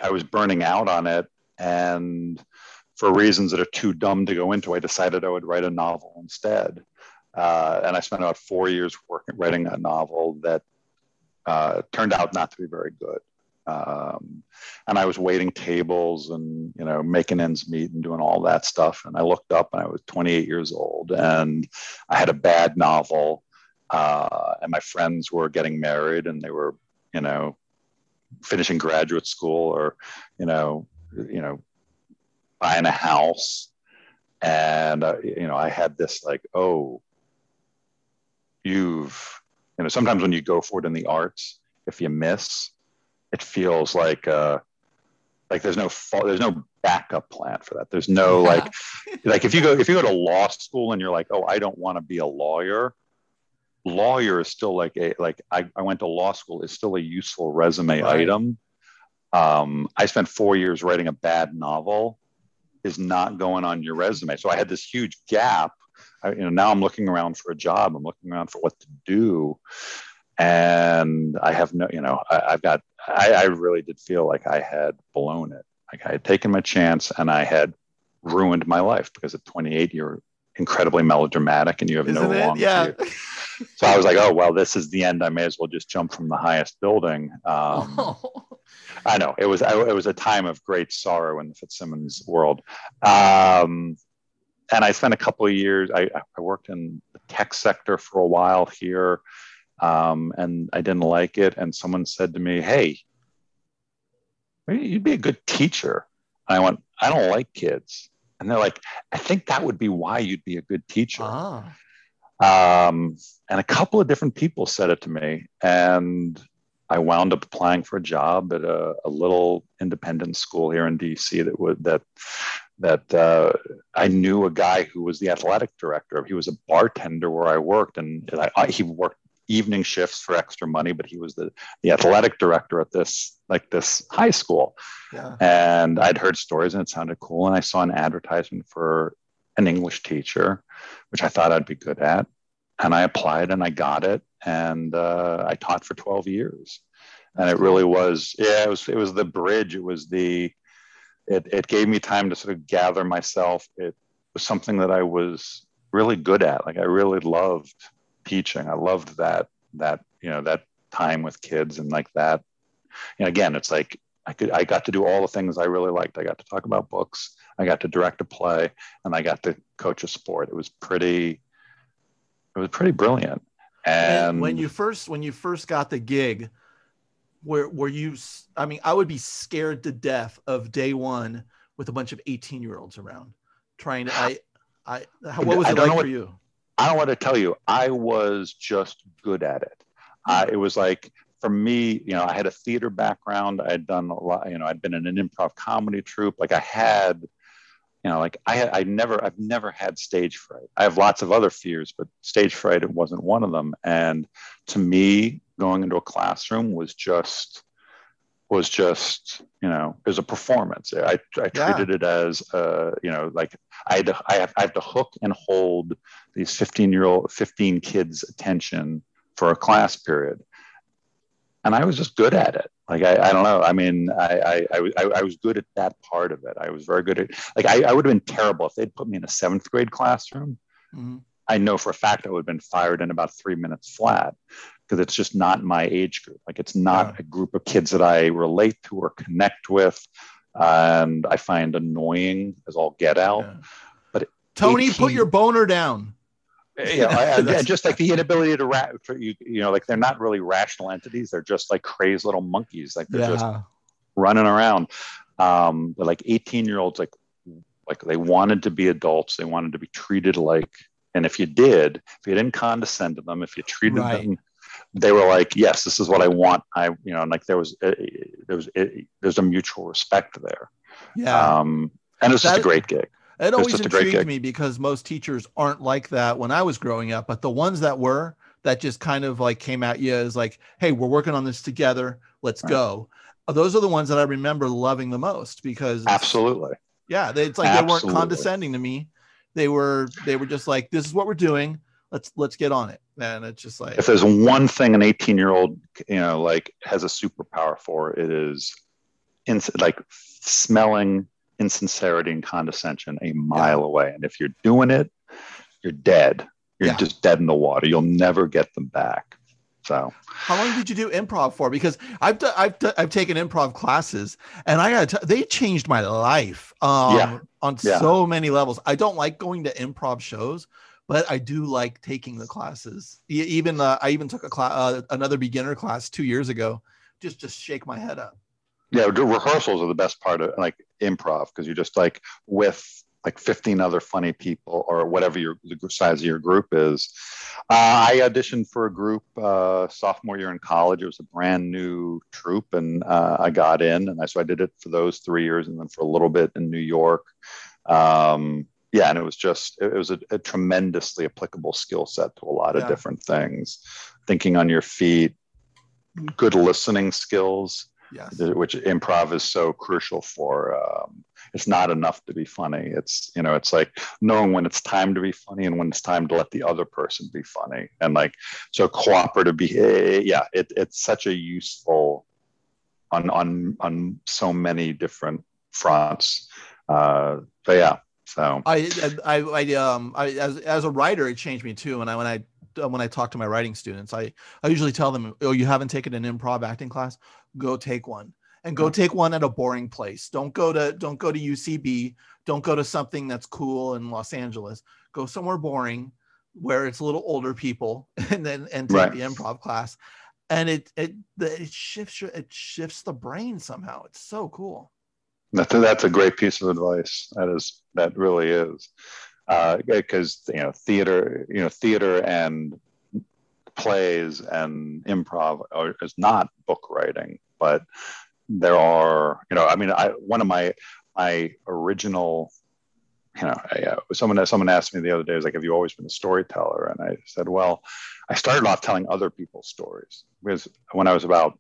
I was burning out on it. And for reasons that are too dumb to go into, I decided I would write a novel instead. Uh, and I spent about four years working writing a novel that uh, turned out not to be very good. Um, and I was waiting tables and you know making ends meet and doing all that stuff. And I looked up and I was 28 years old and I had a bad novel. Uh, and my friends were getting married and they were you know finishing graduate school or you know you know buying a house. And uh, you know I had this like oh you've you know sometimes when you go for it in the arts if you miss it feels like uh like there's no there's no backup plan for that there's no Yeah. like like if you go if you go to law school and you're like oh i don't want to be a lawyer lawyer is still like a like i, I went to law school is still a useful resume Right. item um, i spent four years writing a bad novel is not going on your resume so i had this huge gap I, you know now i'm looking around for a job. I'm looking around for what to do. And i have no you know I, i've got I, I really did feel like i had blown it. Like i had taken my chance and i had ruined my life because at 28 you're incredibly melodramatic and you have no Isn't it? longer Yeah. so i was like oh well this is the end. I may as well just jump from the highest building. Um, (laughs) I know. It was it was a time of great sorrow in the Fitzsimmons world, um, and I spent a couple of years. I, I worked in the tech sector for a while here, um, and I didn't like it. And someone said to me, "Hey, you'd be a good teacher." And I went, "I don't like kids," and they're like, "I think that would be why you'd be a good teacher." ah, Um, and a couple of different people said it to me, and I wound up applying for a job at a, a little independent school here in DC that would that that uh, I knew a guy who was the athletic director. He was a bartender where I worked, and I, I, he worked evening shifts for extra money, but he was the the athletic director at this like this high school. yeah. And I'd heard stories and it sounded cool. And I saw an advertisement for an English teacher, which I thought I'd be good at. And I applied and I got it. And uh, I taught for 12 years. And it really was, yeah, it was, it was the bridge. It was the, it, it gave me time to sort of gather myself. It was something that I was really good at. Like I really loved teaching. I loved that that you know that time with kids and like that. Know, again, it's like I could I got to do all the things I really liked. I got to talk about books. I got to direct a play, and I got to coach a sport. It was pretty. It was pretty brilliant. And, and when you first when you first got the gig, where were you? I mean, I would be scared to death of day one with a bunch of eighteen year olds around trying to. I, I. What was it like what, for you? I don't want to tell you. I was just good at it. Uh, it was like for me, you know, I had a theater background. I had done a lot. You know, I'd been in an improv comedy troupe. Like I had you know, like I, I never, I've never had stage fright. I have lots of other fears, but stage fright it wasn't one of them. And to me, going into a classroom was just, was just, you know, it was a performance. I, I yeah. treated it as, uh, you know, like I had, to, I have, I have to hook and hold these 15 year old, 15 kids' attention for a class period and I was just good at it. Like I, I don't know. I mean, I, I, I, I was good at that part of it. I was very good at. Like I, I would have been terrible if they'd put me in a seventh grade classroom. Mm-hmm. I know for a fact I would have been fired in about three minutes flat because it's just not my age group. Like it's not yeah. a group of kids that I relate to or connect with, and I find annoying as all get out. Yeah. But Tony, 18, put your boner down you know, and, just like the inability to rat, you, you know, like they're not really rational entities. They're just like crazed little monkeys. Like they're yeah. just running around. Um, but like 18 year olds, like, like they wanted to be adults. They wanted to be treated like, and if you did, if you didn't condescend to them, if you treated right. them, they were like, yes, this is what I want. I, you know, and like there was, uh, there was, uh, there's a mutual respect there. Yeah. Um, and it was that, just a great gig. It always intrigued me because most teachers aren't like that when I was growing up, but the ones that were that just kind of like came at you as like, hey, we're working on this together. Let's right. go. Those are the ones that I remember loving the most because absolutely. Yeah, they, it's like absolutely. they weren't condescending to me. They were they were just like, this is what we're doing. Let's let's get on it. And it's just like if there's one thing an 18 year old you know like has a superpower for, it is in, like smelling insincerity and condescension a mile yeah. away. And if you're doing it, you're dead. You're yeah. just dead in the water. You'll never get them back. So, how long did you do improv for? Because I've i I've I've taken improv classes, and I got they changed my life um, yeah. on so many levels. I don't like going to improv shows, but I do like taking the classes. Even uh, I even took a class, uh, another beginner class two years ago, just to shake my head up. Yeah do rehearsals are the best part of like improv because you're just like with like 15 other funny people or whatever your the size of your group is. Uh, i auditioned for a group uh, sophomore year in college. It was a brand new troupe and uh, i got in and I, so i did it for those three years and then for a little bit in new york. Um, yeah and it was just it was a, a tremendously applicable skill set to a lot of yeah. different things thinking on your feet good listening skills yes. which improv is so crucial for. Um, it's not enough to be funny. It's you know, it's like knowing when it's time to be funny and when it's time to let the other person be funny, and like so cooperative. Be yeah, it, it's such a useful on on on so many different fronts. Uh, but yeah, so I I I um I as as a writer, it changed me too. And I when I when I talk to my writing students, I I usually tell them, "Oh, you haven't taken an improv acting class? Go take one." And go take one at a boring place. Don't go to don't go to UCB. Don't go to something that's cool in Los Angeles. Go somewhere boring where it's a little older people (laughs) and then and take right. the improv class. And it it it shifts it shifts the brain somehow. It's so cool. That's a, that's a great piece of advice. That is that really is. Because uh, you know theater, you know theater and plays and improv are, is not book writing, but there are you know I mean I one of my my original you know I, uh, someone someone asked me the other day was like have you always been a storyteller? And I said well I started off telling other people's stories. Because when I was about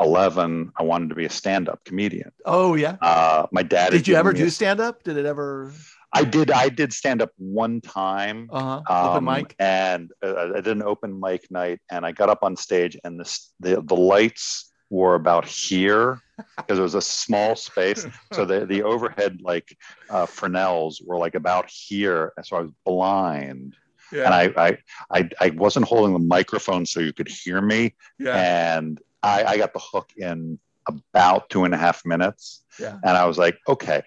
11 i wanted to be a stand-up comedian oh yeah uh, my dad did you ever do stand-up did it ever I did. I did stand up one time. Uh-huh. Open um, mic. And uh, I did an open mic night, and I got up on stage, and this the the lights were about here, (laughs) because it was a small space. So the the overhead like uh, Fresnels were like about here, and so I was blind, Yeah. and I, I I I wasn't holding the microphone so you could hear me, yeah. and I, I got the hook in about two and a half minutes, Yeah. and I was like, okay.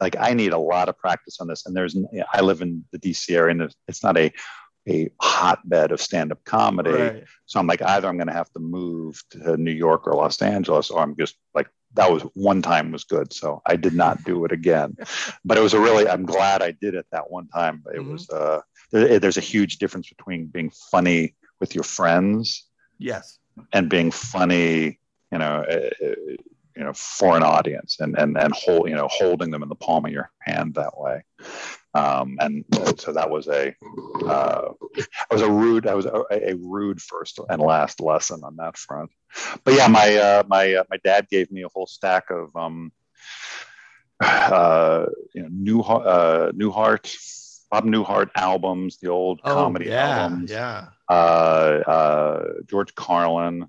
Like I need a lot of practice on this, and there's I live in the DC area, and it's not a a hotbed of stand-up comedy. Right. So I'm like, either I'm going to have to move to New York or Los Angeles, or I'm just like, that was one time was good. So I did not do it again. (laughs) but it was a really, I'm glad I did it that one time. But it Mhm. was, uh, there, there's a huge difference between being funny with your friends Yes. And being funny, you know, uh, you know, for an audience and, and, and hold, you know, holding them in the palm of your hand that way. Um, and so that was a, uh, I was a rude, I was a, a rude first and last lesson on that front. But yeah, my, uh, my, uh, my dad gave me a whole stack of, um, uh, you know, New, uh, Newhart, Bob Newhart albums, the old comedy Oh, yeah. albums Yeah. uh, uh, George Carlin,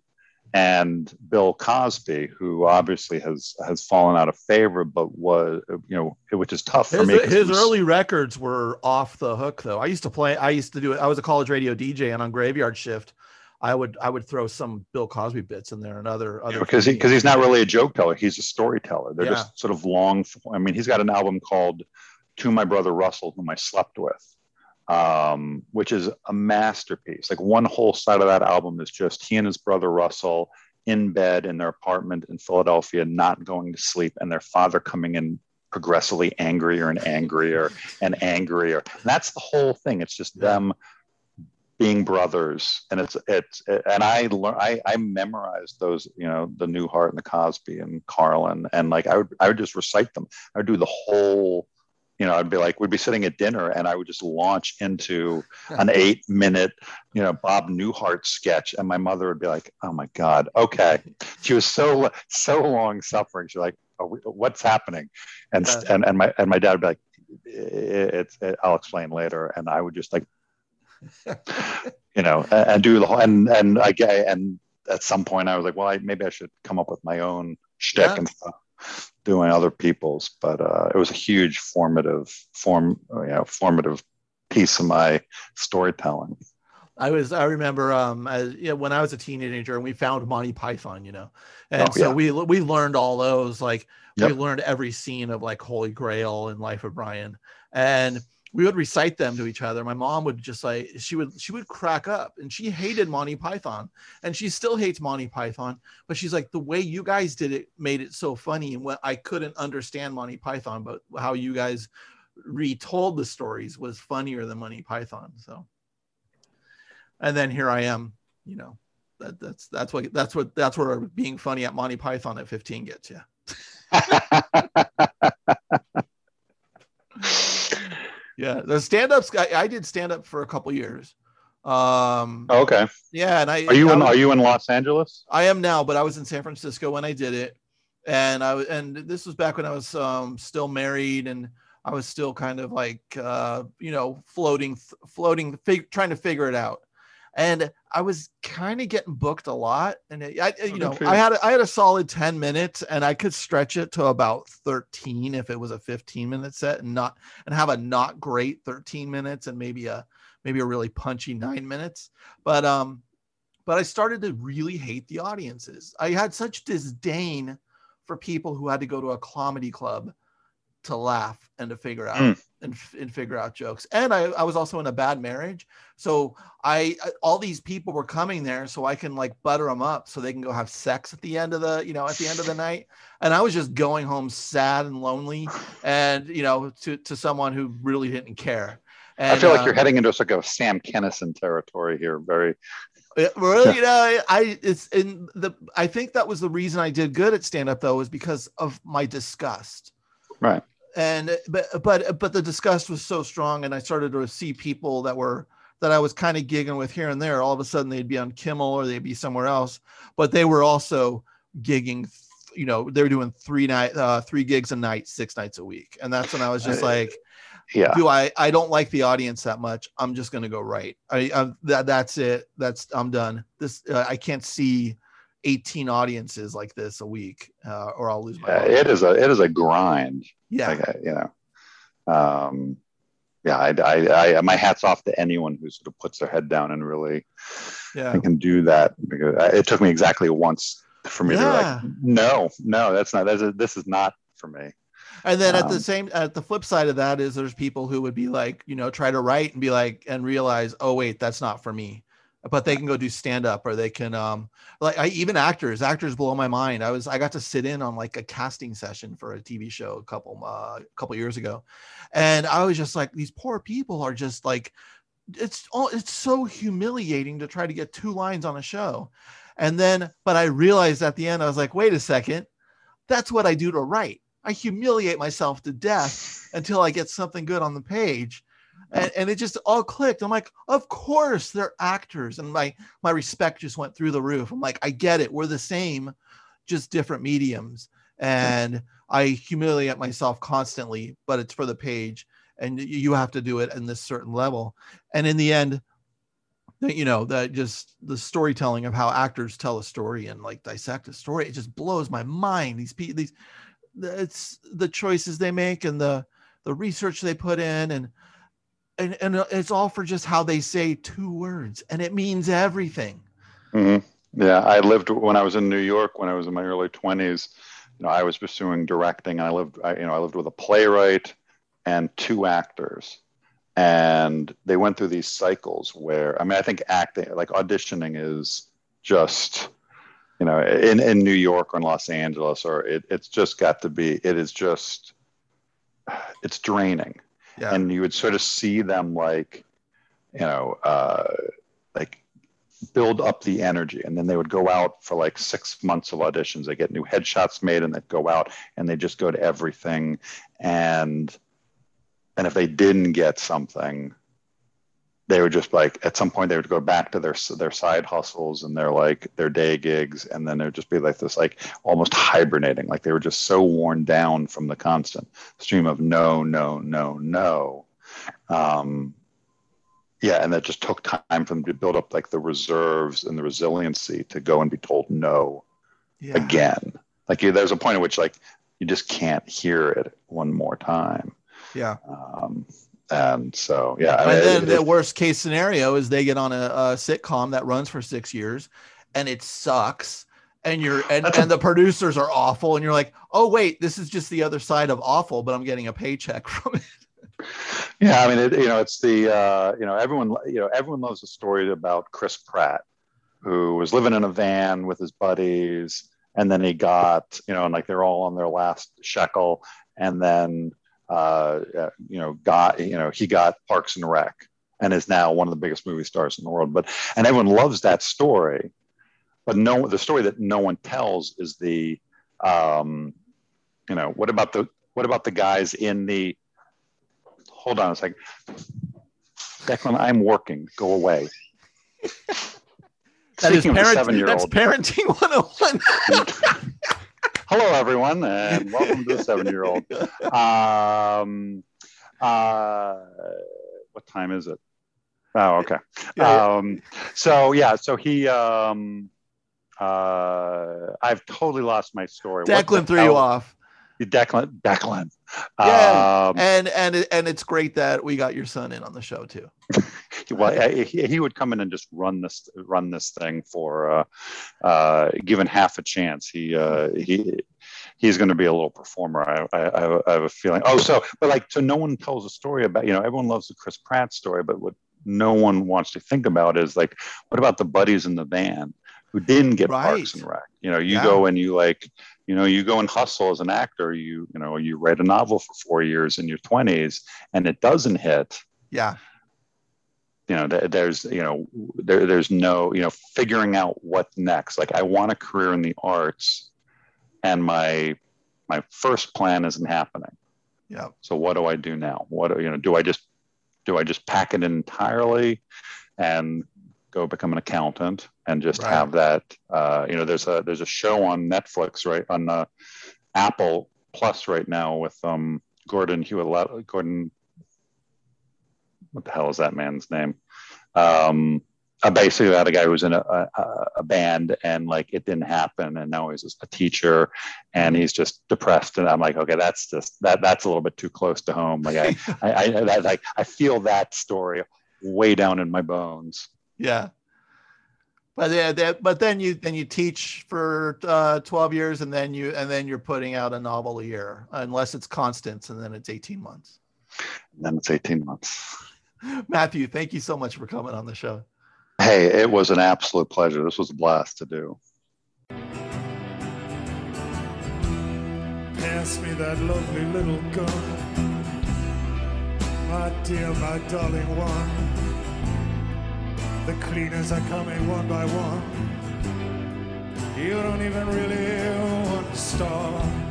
and Bill Cosby, who obviously has has fallen out of favor, but was you know which is tough for His, me. his was- early records were off the hook though. I used to play. I used to do it. I was a college radio DJ, and on Graveyard Shift, I would I would throw some Bill Cosby bits in there and other other because he because he's not really a joke teller; he's a storyteller. They're Yeah. just sort of long. I mean, he's got an album called "To My Brother Russell, Whom I Slept With." Um, which is a masterpiece. Like one whole side of that album is just he and his brother Russell in bed in their apartment in Philadelphia, not going to sleep, and their father coming in progressively angrier and angrier and angrier. And that's the whole thing. It's just them being brothers, and it's it's and I learned I I memorized those you know the Newhart and the Cosby and Carlin, and like I would I would just recite them. I would do the whole. You know, I'd be like, we'd be sitting at dinner, and I would just launch into (laughs) an eight-minute, you know, Bob Newhart sketch, and my mother would be like, "Oh my God, okay." She was so (laughs) so long suffering. She's like, we, "What's happening?" And and and my and my dad would be like, "It's it, I'll explain later," and I would just like (laughs) you know, and, and do the whole and and I get and at some point I was like, well, I, maybe I should come up with my own shtick Yeah. and stuff, doing other people's. But uh, it was a huge formative form, you know, formative piece of my storytelling. I was I remember um as, you know, when I was a teenager and we found Monty Python, you know, and Oh, so yeah. we we learned all those like we learned every scene of like Holy Grail and Life of Brian, and we would recite them to each other. My mom would just like she would she would crack up, and she hated Monty Python, and she still hates Monty Python, but she's like the way you guys did it made it so funny, and what I couldn't understand Monty Python, but how you guys retold the stories was funnier than Monty Python. So and then here I am, you know, that, that's that's what that's what that's where being funny at Monty Python at 15 gets you. (laughs) Yeah, the stand-ups. I, I did stand-up for a couple years. Um, okay. yeah, and I Are you I in was- Are you in Los Angeles? I am now, but I was in San Francisco when I did it, and I was, and this was back when I was um, still married, and I was still kind of like, uh, you know, floating, floating, fig- trying to figure it out, and I was kind of getting booked a lot, and it, I, you know. I had a, I had a solid ten minutes, and I could stretch it to about thirteen if it was a fifteen minute set, and not and have a not great thirteen minutes, and maybe a maybe a really punchy nine minutes, but um but I started to really hate the audiences. I had such disdain for people who had to go to a comedy club to laugh and to figure out Mm. And, and figure out jokes. And I, I was also in a bad marriage. So I, I- all these people were coming there so I can like butter them up so they can go have sex at the end of the, you know, at the end of the night. And I was just going home sad and lonely and, you know, to, to someone who really didn't care. And, I feel like uh, you're heading into like a Sam Kinison territory here. Very. it, really, you know, I it's in the. I think that was the reason I did good at stand up though, was because of my disgust. Right. And but but but the disgust was so strong, and I started to see people that were that I was kind of gigging with here and there. All of a sudden, they'd be on Kimmel or they'd be somewhere else, but they were also gigging. You know, they were doing three night, uh, three gigs a night, six nights a week, and that's when I was just Uh, like, Yeah. do I I don't like the audience that much. I'm just gonna go right. I, I that that's it. That's I'm done. This uh, I can't see 18 audiences like this a week, uh, or I'll lose my. Yeah, it is a it is a grind. yeah, Like, I- you know, um, yeah, I, I, I, my hats off to anyone who sort of puts their head down and really yeah. can do that. Because I- it took me exactly once for me to like, no, no, that's not. That's a, this is not for me. And then at the Um, same, at the flip side of that is there's people who would be like, you know, try to write and be like, and realize, oh wait, that's not for me. But they can go do stand up, or they can, um, like I even actors, actors blow my mind. I was, I got to sit in on like a casting session for a TV show a couple, uh, a couple years ago, and I was just like, these poor people are just like, it's all, it's so humiliating to try to get two lines on a show, and then, but I realized at the end, I was like, wait a second, that's what I do to write. I humiliate myself to death until I get something good on the page. And, and it just all clicked. I'm like, of course they're actors. And my my respect just went through the roof. I'm like, I get it. We're the same, just different mediums. And I humiliate myself constantly, but it's for the page. And you have to do it in this certain level. And in the end, you know that just the storytelling of how actors tell a story and like dissect a story it just blows my mind these people these it's the choices they make and the the research they put in and and, and it's all for just how they say two words and it means everything Mhm. Yeah, I lived when I was in New York when I was in my early twenties. You know, I was pursuing directing. I lived, I, you know, I lived with a playwright and two actors, and they went through these cycles where I mean, I think acting, like auditioning, is just, you know, in in New York or in Los Angeles, or it, it's just got to be. It is just, it's draining yeah. And you would sort of see them like you know uh, like build up the energy. And then they would go out for like six months of auditions. They get new headshots made and they'd go out and they just go to everything. And and if they didn't get something they would just like at some point they would go back to their their side hustles and their like their day gigs and then there'd just be like this like almost hibernating. Like they were just so worn down from the constant stream of no no no no. Um yeah and that just took time for them to build up like the reserves and the resiliency to go and be told no yeah. again. Like there's a point at which like you just can't hear it one more time. Yeah. Um and so yeah I and mean, then it- the worst case scenario is they get on a, a sitcom that runs for six years and it sucks and you're and, and the producers are awful and you're like oh wait this is just the other side of awful but i'm getting a paycheck (laughs) from it. Yeah, I mean, it, you know, it's the uh, you know everyone you know everyone loves a story about Chris Pratt, who was living in a van with his buddies, and then he got you know, and like they're all on their last shekel, and then uh, uh, you know got you know he got Parks and Rec, and is now one of the biggest movie stars in the world. But and everyone loves that story, but no, the story that no one tells is the um, you know what about the what about the guys in the hold on a second. Declan, I'm working. Go away. that is Speaking of the parent, seven-year-old. that's parenting 101 (laughs) Hello, everyone, and welcome to the seven-year-old. Um, uh, what time is it? Oh, okay. Um, so yeah, so he. Um, uh, I've totally lost my story. Declan threw you off Declan. Declan. Yeah, Um, and and and it's great that we got your son in on the show too (laughs) well I- he, he would come in and just run this run this thing for uh, uh, given half a chance. He uh, he he's going to be a little performer I, I I have a feeling. Oh so but like so no one tells a story about you know everyone loves the Chris Pratt story but what no one wants to think about is like what about the buddies in the band who didn't get Parks Right. and Rec? You know you Yeah. go and you like you know you go and hustle as an actor you you know you write a novel for four years in your 20s and it doesn't hit. Yeah you know th- there's you know there, there's no you know figuring out what next. Like i want a career in the arts and my my first plan isn't happening. Yeah. So what do i do now? What do- you know do i just do i just pack it entirely and go become an accountant and just Right. have that uh, you know there's a there's a show on netflix right on uh, apple plus right now with um gordon hewitt gordon what the hell is that man's name? Um uh, basically had a guy who was in a, a, a, band and like it didn't happen and now he's a teacher and he's just depressed and i'm like okay that's just that that's a little bit too close to home. Like i (laughs) I, I, I, like I feel that story way down in my bones. Yeah. But yeah that, but then you then you teach for uh, 12 years and then you and then you're putting out a novel a year unless it's Constance and then it's 18 months. And then it's 18 months (laughs) matthew thank you so much for coming on the show Hey, it was an absolute pleasure. This was a blast to do. Pass me that lovely little gun. My dear, my darling one. The cleaners are coming one by one. You don't even really want to start.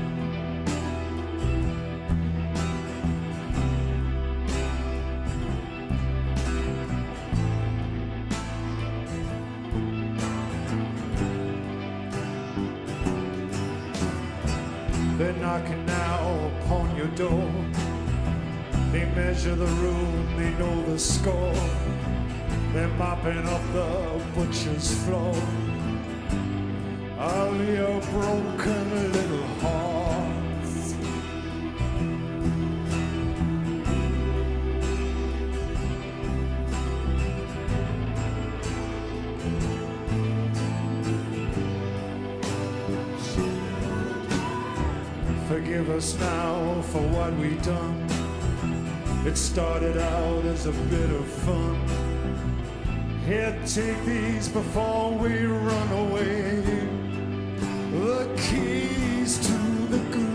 Your door. They measure the room, they know the score. They're mopping up the butcher's floor of your broken little hearts. Forgive us now for what we done. It started out as a bit of fun. Here, take these before we run away. The keys to the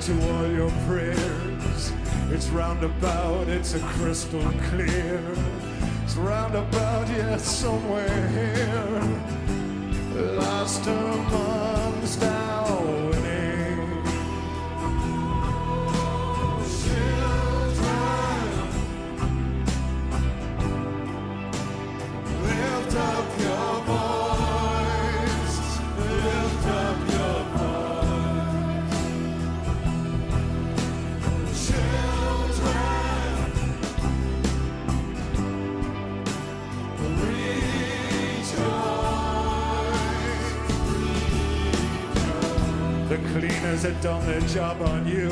to all your prayers. It's roundabout, it's a crystal clear. It's roundabout, yes, somewhere here. Lost amongst our Cleaners had done their job on you.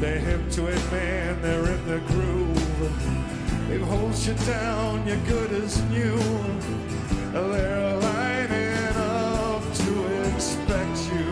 They're hip to it, man. They're in the groove. They've holed you down. You're good as new. They're lining up to expect you.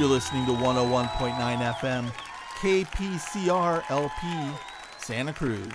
You're listening to 101.9 FM, KPCR LP, Santa Cruz.